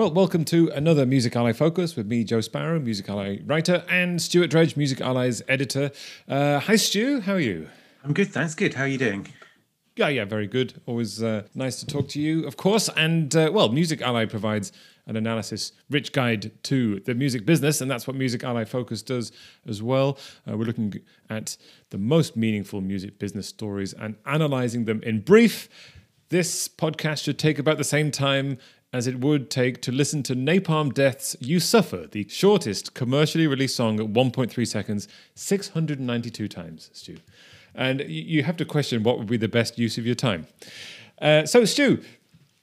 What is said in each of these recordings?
Well, welcome to another Music Ally Focus with me, Joe Sparrow, Music Ally writer, and Stuart Dredge, Music Ally's editor. Uh, hi, Stu. How are you? I'm good, thanks. Good. How are you doing? Yeah, yeah, very good. Always uh, nice to talk to you, of course. And uh, well, Music Ally provides an analysis rich guide to the music business, and that's what Music Ally Focus does as well. Uh, we're looking at the most meaningful music business stories and analyzing them in brief. This podcast should take about the same time as it would take to listen to Napalm Death's You Suffer, the shortest commercially released song at 1.3 seconds, 692 times, Stu. And you have to question what would be the best use of your time. Uh, so, Stu,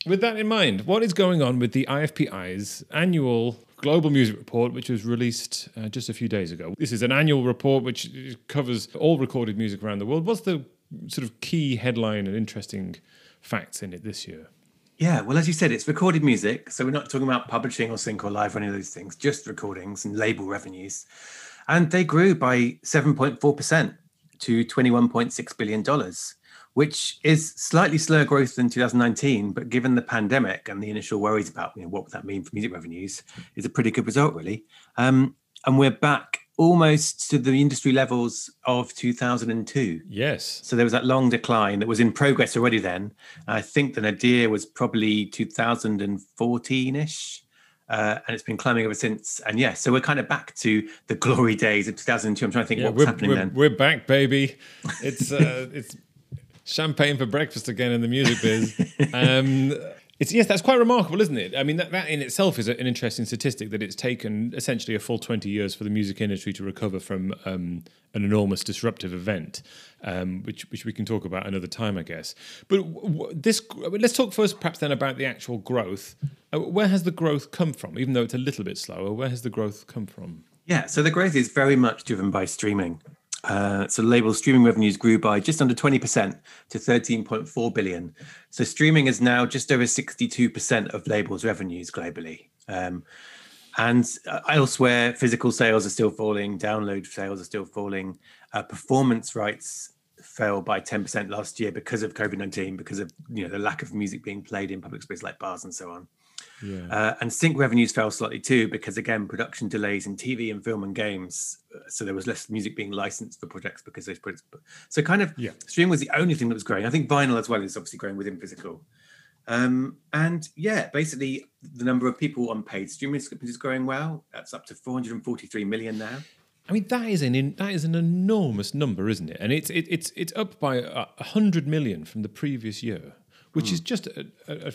with that in mind, what is going on with the IFPI's annual Global Music Report, which was released uh, just a few days ago? This is an annual report which covers all recorded music around the world. What's the sort of key headline and interesting facts in it this year? Yeah, well, as you said, it's recorded music. So we're not talking about publishing or sync or live or any of those things, just recordings and label revenues. And they grew by 7.4% to $21.6 billion, which is slightly slower growth than 2019. But given the pandemic and the initial worries about you know, what would that mean for music revenues, is a pretty good result, really. Um, and we're back almost to the industry levels of 2002. Yes. So there was that long decline that was in progress already then. I think the nadir was probably 2014 ish. Uh, and it's been climbing ever since. And yeah, so we're kind of back to the glory days of 2002. I'm trying to think yeah, what was happening we're, then. We're back, baby. It's uh, it's champagne for breakfast again in the music biz. Um, it's yes, that's quite remarkable, isn't it? I mean, that, that in itself is an interesting statistic that it's taken essentially a full twenty years for the music industry to recover from um, an enormous disruptive event, um, which which we can talk about another time, I guess. But w- this, let's talk first, perhaps then about the actual growth. Uh, where has the growth come from? Even though it's a little bit slower, where has the growth come from? Yeah, so the growth is very much driven by streaming. Uh, so label streaming revenues grew by just under 20% to 13.4 billion. So streaming is now just over 62% of labels revenues globally. Um, and uh, elsewhere, physical sales are still falling, download sales are still falling. Uh, performance rights fell by 10% last year because of COVID-19, because of you know the lack of music being played in public space like bars and so on. Yeah. Uh, and sync revenues fell slightly too because again production delays in TV and film and games, uh, so there was less music being licensed for projects because those projects. So kind of yeah. streaming was the only thing that was growing. I think vinyl as well is obviously growing within physical. Um, and yeah, basically the number of people on paid streaming subscriptions is growing well. That's up to 443 million now. I mean that is an that is an enormous number, isn't it? And it's it, it's it's up by a hundred million from the previous year, which mm. is just a, a, a,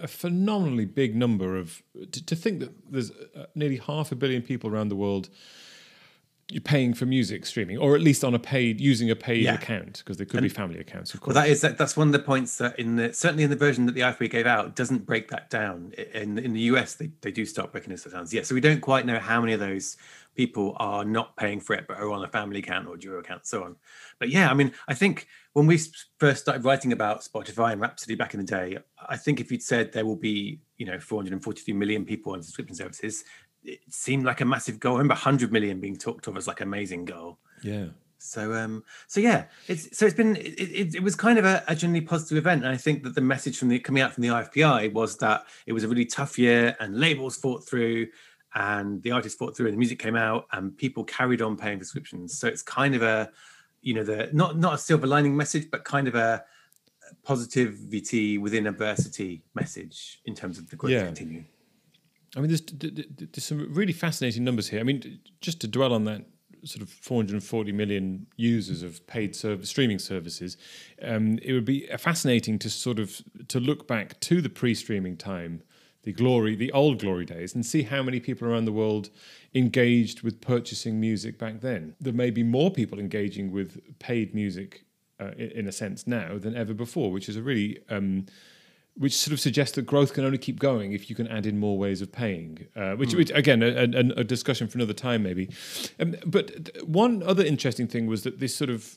a phenomenally big number of to, to think that there's uh, nearly half a billion people around the world you're paying for music streaming, or at least on a paid using a paid yeah. account because there could and, be family accounts. Of course, well, that is that, that's one of the points that in the certainly in the version that the IFPI gave out doesn't break that down. In in the US, they, they do start breaking this down. Yeah, so we don't quite know how many of those people are not paying for it but are on a family account or Duo account, so on. But yeah, I mean, I think when we first started writing about Spotify and Rhapsody back in the day, I think if you'd said there will be, you know, 443 million people on subscription services, it seemed like a massive goal. I remember 100 million being talked of as like amazing goal. Yeah. So um, so yeah, it's so it's been it, it, it was kind of a, a, generally positive event, and I think that the message from the coming out from the IFPI was that it was a really tough year, and labels fought through, and the artists fought through, and the music came out, and people carried on paying subscriptions. So it's kind of a you know the not not a silver lining message, but kind of a positivity within adversity message in terms of the growth yeah. continuing. I mean, there's, there's some really fascinating numbers here. I mean, just to dwell on that sort of 440 million users of paid service, streaming services, um, it would be fascinating to sort of to look back to the pre-streaming time, the glory, the old glory days, and see how many people around the world engaged with purchasing music back then. There may be more people engaging with paid music uh, in, in, a sense now than ever before, which is a really um, which sort of suggests that growth can only keep going if you can add in more ways of paying. Uh, which, mm. which, again, a, a, a, discussion for another time, maybe. Um, but one other interesting thing was that this sort of,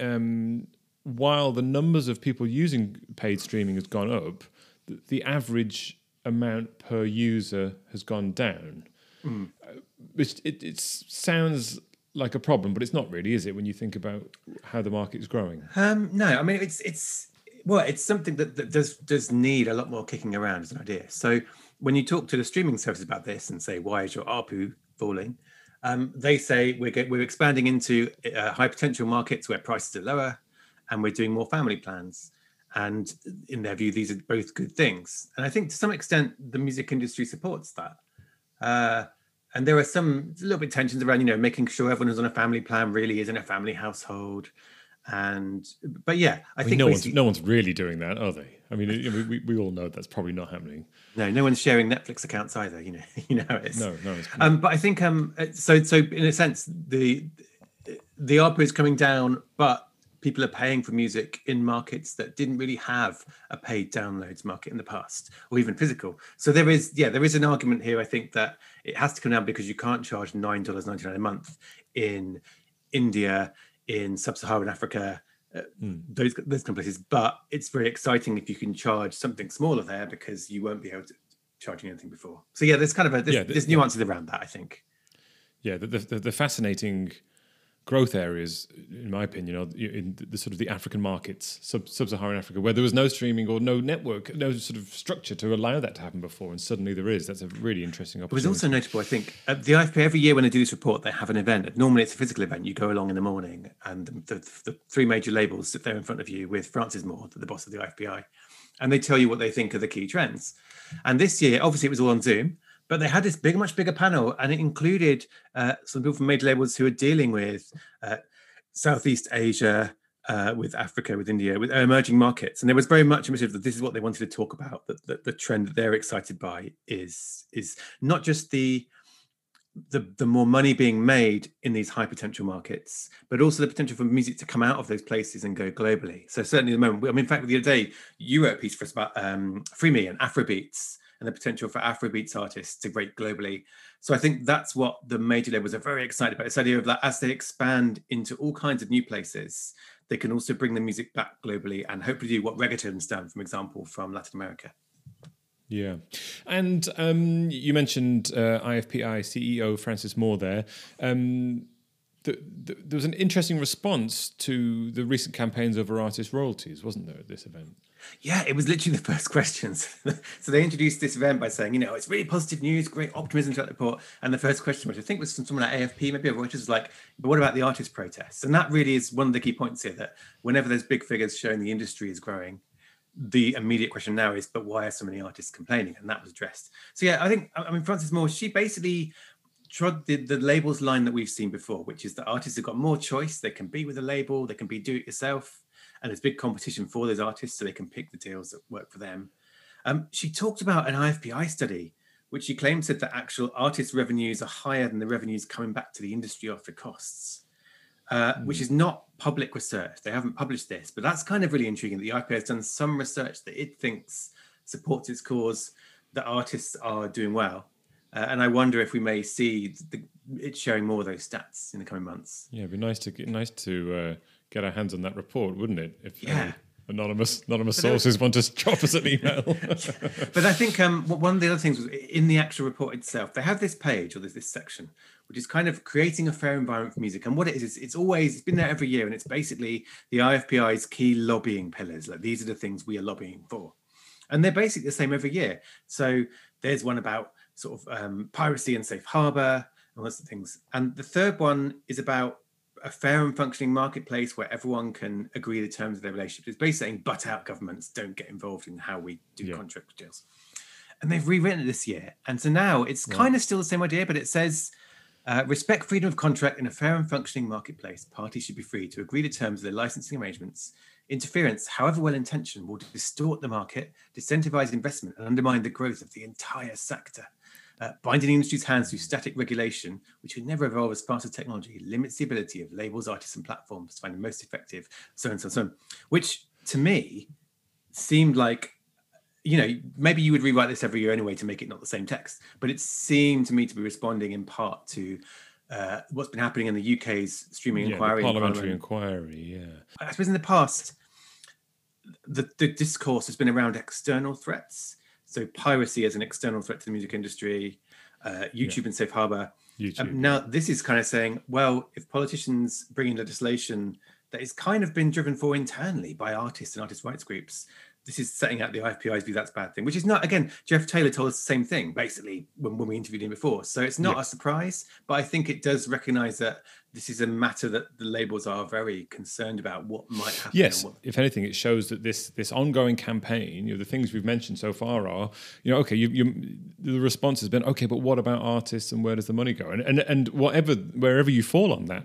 um, while the numbers of people using paid streaming has gone up, the, the average amount per user has gone down. Mm. Uh, which it, it sounds like a problem, but it's not really, is it? When you think about how the market is growing. Um, no, I mean it's it's well, it's something that, that does does need a lot more kicking around as an idea. So when you talk to the streaming services about this and say, why is your ARPU falling? Um, they say we're, get, we're expanding into uh, high potential markets where prices are lower and we're doing more family plans. And in their view, these are both good things. And I think to some extent, the music industry supports that. Uh, and there are some little bit tensions around, you know, making sure everyone who's on a family plan really is in a family household. And but yeah, I, I mean, think no one's see- no one's really doing that, are they? I mean, it- we, we all know that's probably not happening. no, no one's sharing Netflix accounts either. You know, you know it is. No, no. It's, Um, but I think um, uh, so. So in a sense, the the ARPU is coming down, but people are paying for music in markets that didn't really have a paid downloads market in the past, or even physical. So there is, yeah, there is an argument here. I think that it has to come down because you can't charge nine dollars ninety nine a month in India, in sub-Saharan Africa. Uh, Hmm. those those kind of places, but it's very exciting if you can charge something smaller there because you won't be able to charge anything before. So yeah, there's kind of a there's, Yeah, th- there's nuances around that. I think. yeah, the, the, the fascinating growth areas, in my opinion, are in the, sort of the African markets, sub, sub-Saharan Africa, where there was no streaming or no network, no sort of structure to allow that to happen before, and suddenly there is. That's a really interesting opportunity. It was also notable, I think, at the IFPI every year when they do this report, they have an event. Normally, it's a physical event. You go along in the morning, and the, the, the three major labels sit there in front of you with Frances Moore, the boss of the IFPI, and they tell you what they think are the key trends. And this year, obviously, it was all on Zoom, but they had this big, much bigger panel, and it included uh, some people from major labels who are dealing with uh, Southeast Asia, uh, with Africa, with India, with emerging markets, and there was very much a message that this is what they wanted to talk about. That, that the trend that they're excited by is is not just the the the more money being made in these high potential markets, but also the potential for music to come out of those places and go globally. So certainly at the moment, I mean, in fact, the other day you wrote a piece for us about um, Free Me and Afrobeats and the potential for Afrobeats artists to break globally. So I think that's what the major labels are very excited about. This idea of that as they expand into all kinds of new places, they can also bring the music back globally and hopefully do what reggaeton's done, for example, from Latin America. Yeah. And um, you mentioned uh, IFPI CEO Frances Moore there. Um, th- th- there was an interesting response to the recent campaigns over artist royalties, wasn't there, at this event? Yeah, it was literally the first questions. so they introduced this event by saying, you know, it's really positive news, great optimism throughout the report. And the first question, which I think was from someone at AFP, maybe a Reuters, was like, but what about the artist protests? And that really is one of the key points here that whenever there's big figures showing the industry is growing, the immediate question now is, but why are so many artists complaining? And that was addressed. So yeah, I think, I mean, Frances Moore, she basically trod the, the labels line that we've seen before, which is that artists have got more choice. They can be with a label, they can be do it yourself. And there's big competition for those artists so they can pick the deals that work for them. Um, she talked about an IFPI study, which she claimed said that actual artist revenues are higher than the revenues coming back to the industry after costs, uh, which is not public research. They haven't published this, but that's kind of really intriguing. The IFPI has done some research that it thinks supports its cause that artists are doing well. Uh, and I wonder if we may see the, it showing more of those stats in the coming months. Yeah, it'd be nice to get, nice to uh, get our hands on that report, wouldn't it? If Yeah. any anonymous anonymous But sources want to drop us an email. but I think um, one of the other things was in the actual report itself, they have this page or there's this section, which is kind of creating a fair environment for music. And what it is, is it's always, it's been there every year, and it's basically the IFPI's key lobbying pillars. Like these are the things we are lobbying for. And they're basically the same every year. So there's one about sort of um, piracy and safe harbor and lots of things. And the third one is about a fair and functioning marketplace where everyone can agree the terms of their relationship. It's basically saying, butt out governments, don't get involved in how we do Yeah. contract deals. And they've rewritten it this year. And so now it's kind of still the same idea, but it says, uh, respect freedom of contract in a fair and functioning marketplace. Parties should be free to agree to terms of their licensing arrangements. Interference, however well intentioned, will distort the market, disincentivize investment, and undermine the growth of the entire sector. Uh, binding the industry's hands through static regulation, which would never evolve as fast as technology, limits the ability of labels, artists, and platforms to find the most effective, so and so, and so on. Which to me seemed like, you know, maybe you would rewrite this every year anyway to make it not the same text, but it seemed to me to be responding in part to uh, what's been happening in the UK's streaming yeah, inquiry. in parliamentary Parliament. inquiry. Yeah. I suppose in the past, the, the discourse has been around external threats. So piracy as an external threat to the music industry, uh, YouTube and safe harbor. Um, now, this is kind of saying, well, if politicians bring in legislation that is kind of been driven for internally by artists and artist rights groups, this is setting out the IFPI's view that's a bad thing, which is not. Again, Geoff Taylor told us the same thing basically when, when we interviewed him before. So it's not yeah. a surprise, but I think it does recognise that this is a matter that the labels are very concerned about what might happen. Yes, what... if anything, it shows that this this ongoing campaign, you know, the things we've mentioned so far are, you know, okay, you, you, the response has been okay, but what about artists and where does the money go? And and and whatever wherever you fall on that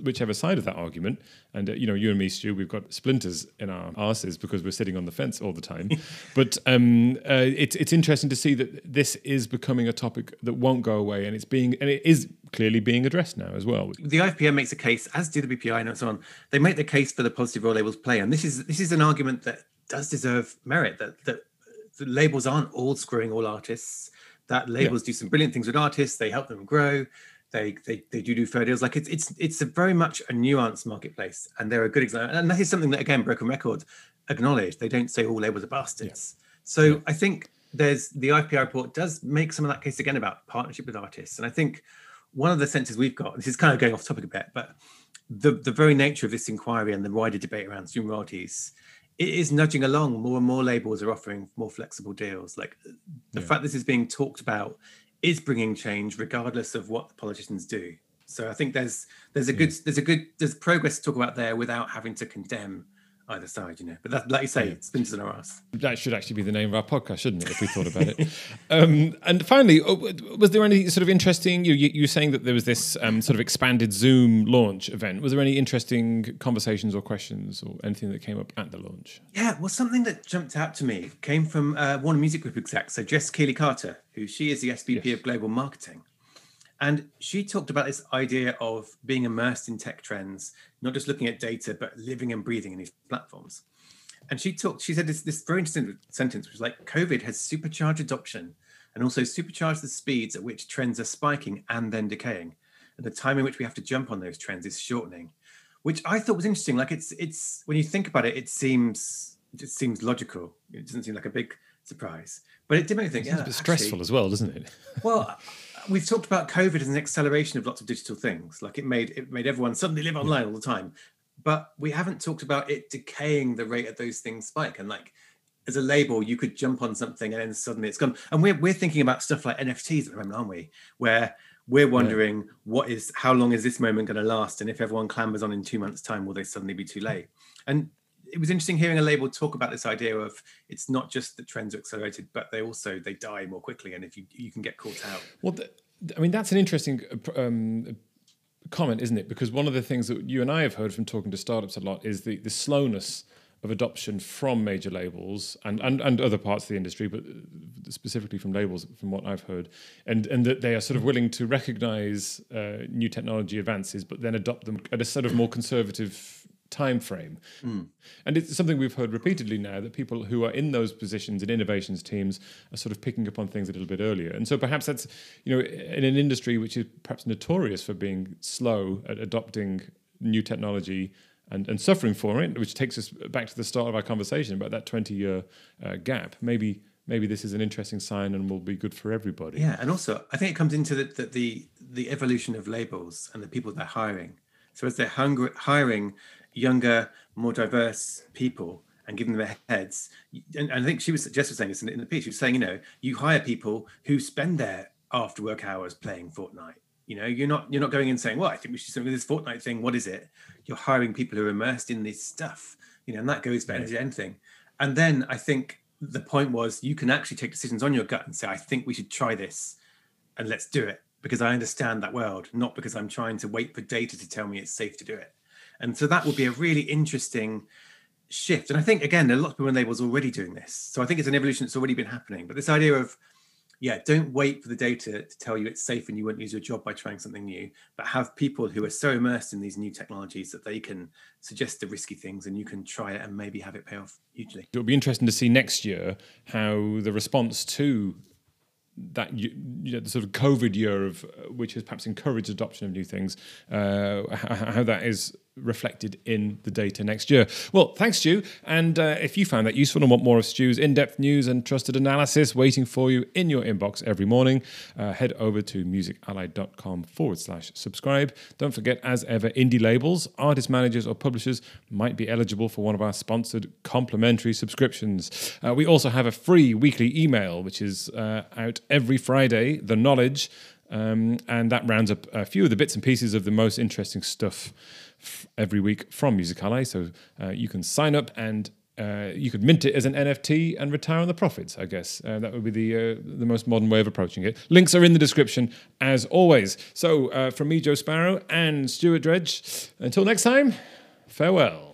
whichever side of that argument. And uh, you know, you and me, Stu, we've got splinters in our arses because we're sitting on the fence all the time. but um, uh, it's it's interesting to see that this is becoming a topic that won't go away, and it's being and it is clearly being addressed now as well. The IFPI makes a case, as do the BPI and so on. They make the case for the positive role labels play, and this is this is an argument that does deserve merit. That that the labels aren't all screwing all artists. That labels yeah. do some brilliant things with artists. They help them grow they they they do do fair deals. Like it's it's it's a very much a nuanced marketplace, and they're a good example. And that is something that again, Broken Record acknowledge. They don't say all labels are bastards. Yeah. So yeah. I think there's the IFPI report does make some of that case again about partnership with artists, and I think one of the senses we've got. This is kind of going off topic a bit, but the the very nature of this inquiry and the wider debate around stream royalties it is nudging along. More and more labels are offering more flexible deals. Like the yeah. fact this is being talked about is bringing change regardless of what the politicians do. So I think there's there's a hmm. good there's a good there's progress to talk about there without having to condemn either side, you know. But that, like you say, yeah. splinters in our ass. That should actually be the name of our podcast, shouldn't it? If we thought about it. Um, and finally, oh, was there any sort of interesting? You, you were saying that there was this um, sort of expanded Zoom launch event. Was there any interesting conversations or questions or anything that came up at the launch? Yeah, well, something that jumped out to me came from uh, Warner Music Group exec, so Jess Keeley Carter, who she is the SVP yes. of Global Marketing. And she talked about this idea of being immersed in tech trends, not just looking at data, but living and breathing in these platforms. And she talked, she said this, this very interesting sentence, which was like, COVID has supercharged adoption and also supercharged the speeds at which trends are spiking and then decaying. And the time in which we have to jump on those trends is shortening, which I thought was interesting. Like it's it's when you think about it, it seems it seems logical. It doesn't seem like a big surprise. But it did make me think. It's yeah, a bit stressful actually, as well, doesn't it? well, we've talked about COVID as an acceleration of lots of digital things. Like it made it made everyone suddenly live online all the time. But we haven't talked about it decaying the rate of those things spike. And like as a label, you could jump on something and then suddenly it's gone. And we're we're thinking about stuff like NFTs at the moment, aren't we? Where we're wondering yeah. what is how long is this moment going to last? And if everyone clambers on in two months' time, will they suddenly be too late? And it was interesting hearing a label talk about this idea of it's not just that trends are accelerated, but they also they die more quickly, and if you you can get caught out. Well, the, I mean that's an interesting um, comment, isn't it? Because one of the things that you and I have heard from talking to startups a lot is the the slowness of adoption from major labels and, and, and other parts of the industry, but specifically from labels, from what I've heard, and and that they are sort of willing to recognise uh, new technology advances, but then adopt them at a sort of more conservative time frame. Mm. And it's something we've heard repeatedly now that people who are in those positions in innovations teams are sort of picking up on things a little bit earlier. And so perhaps that's, you know, in an industry which is perhaps notorious for being slow at adopting new technology and, and suffering for it, which takes us back to the start of our conversation about that 20 year uh, gap. Maybe maybe this is an interesting sign and will be good for everybody. Yeah, and also I think it comes into the the the, the evolution of labels and the people they're hiring. So as they're hungry, hiring younger, more diverse people and giving them their heads. And, and I think she was Jess was saying this in, in the piece. She was saying, you know, you hire people who spend their after work hours playing Fortnite. You know, you're not you're not going in saying, well, I think we should do this Fortnite thing. What is it? You're hiring people who are immersed in this stuff. You know, and that goes for yeah. anything. And then I think the point was you can actually take decisions on your gut and say, I think we should try this and let's do it because I understand that world, not because I'm trying to wait for data to tell me it's safe to do it. And so that would be a really interesting shift. And I think again, a lot of people in labels already doing this. So I think it's an evolution that's already been happening. But this idea of yeah, don't wait for the data to tell you it's safe and you won't lose your job by trying something new, but have people who are so immersed in these new technologies that they can suggest the risky things and you can try it and maybe have it pay off hugely. It'll be interesting to see next year how the response to that you know, the sort of COVID year of which has perhaps encouraged adoption of new things, uh, how, how, that is reflected in the data next year. Well, thanks, Stu. And uh, if you found that useful and want more of Stu's in depth news and trusted analysis waiting for you in your inbox every morning, uh, head over to musically.com forward slash subscribe. Don't forget, as ever, indie labels, artist managers, or publishers might be eligible for one of our sponsored complimentary subscriptions. Uh, we also have a free weekly email, which is uh, out every Friday, The Knowledge. Um, and that rounds up a few of the bits and pieces of the most interesting stuff every week from Music Ally. So uh, you can sign up and uh, you could mint it as an NFT and retire on the profits. I guess uh, that would be the uh, the most modern way of approaching it. Links are in the description as always. So uh, from me, Joe Sparrow, and Stuart Dredge. Until next time, farewell.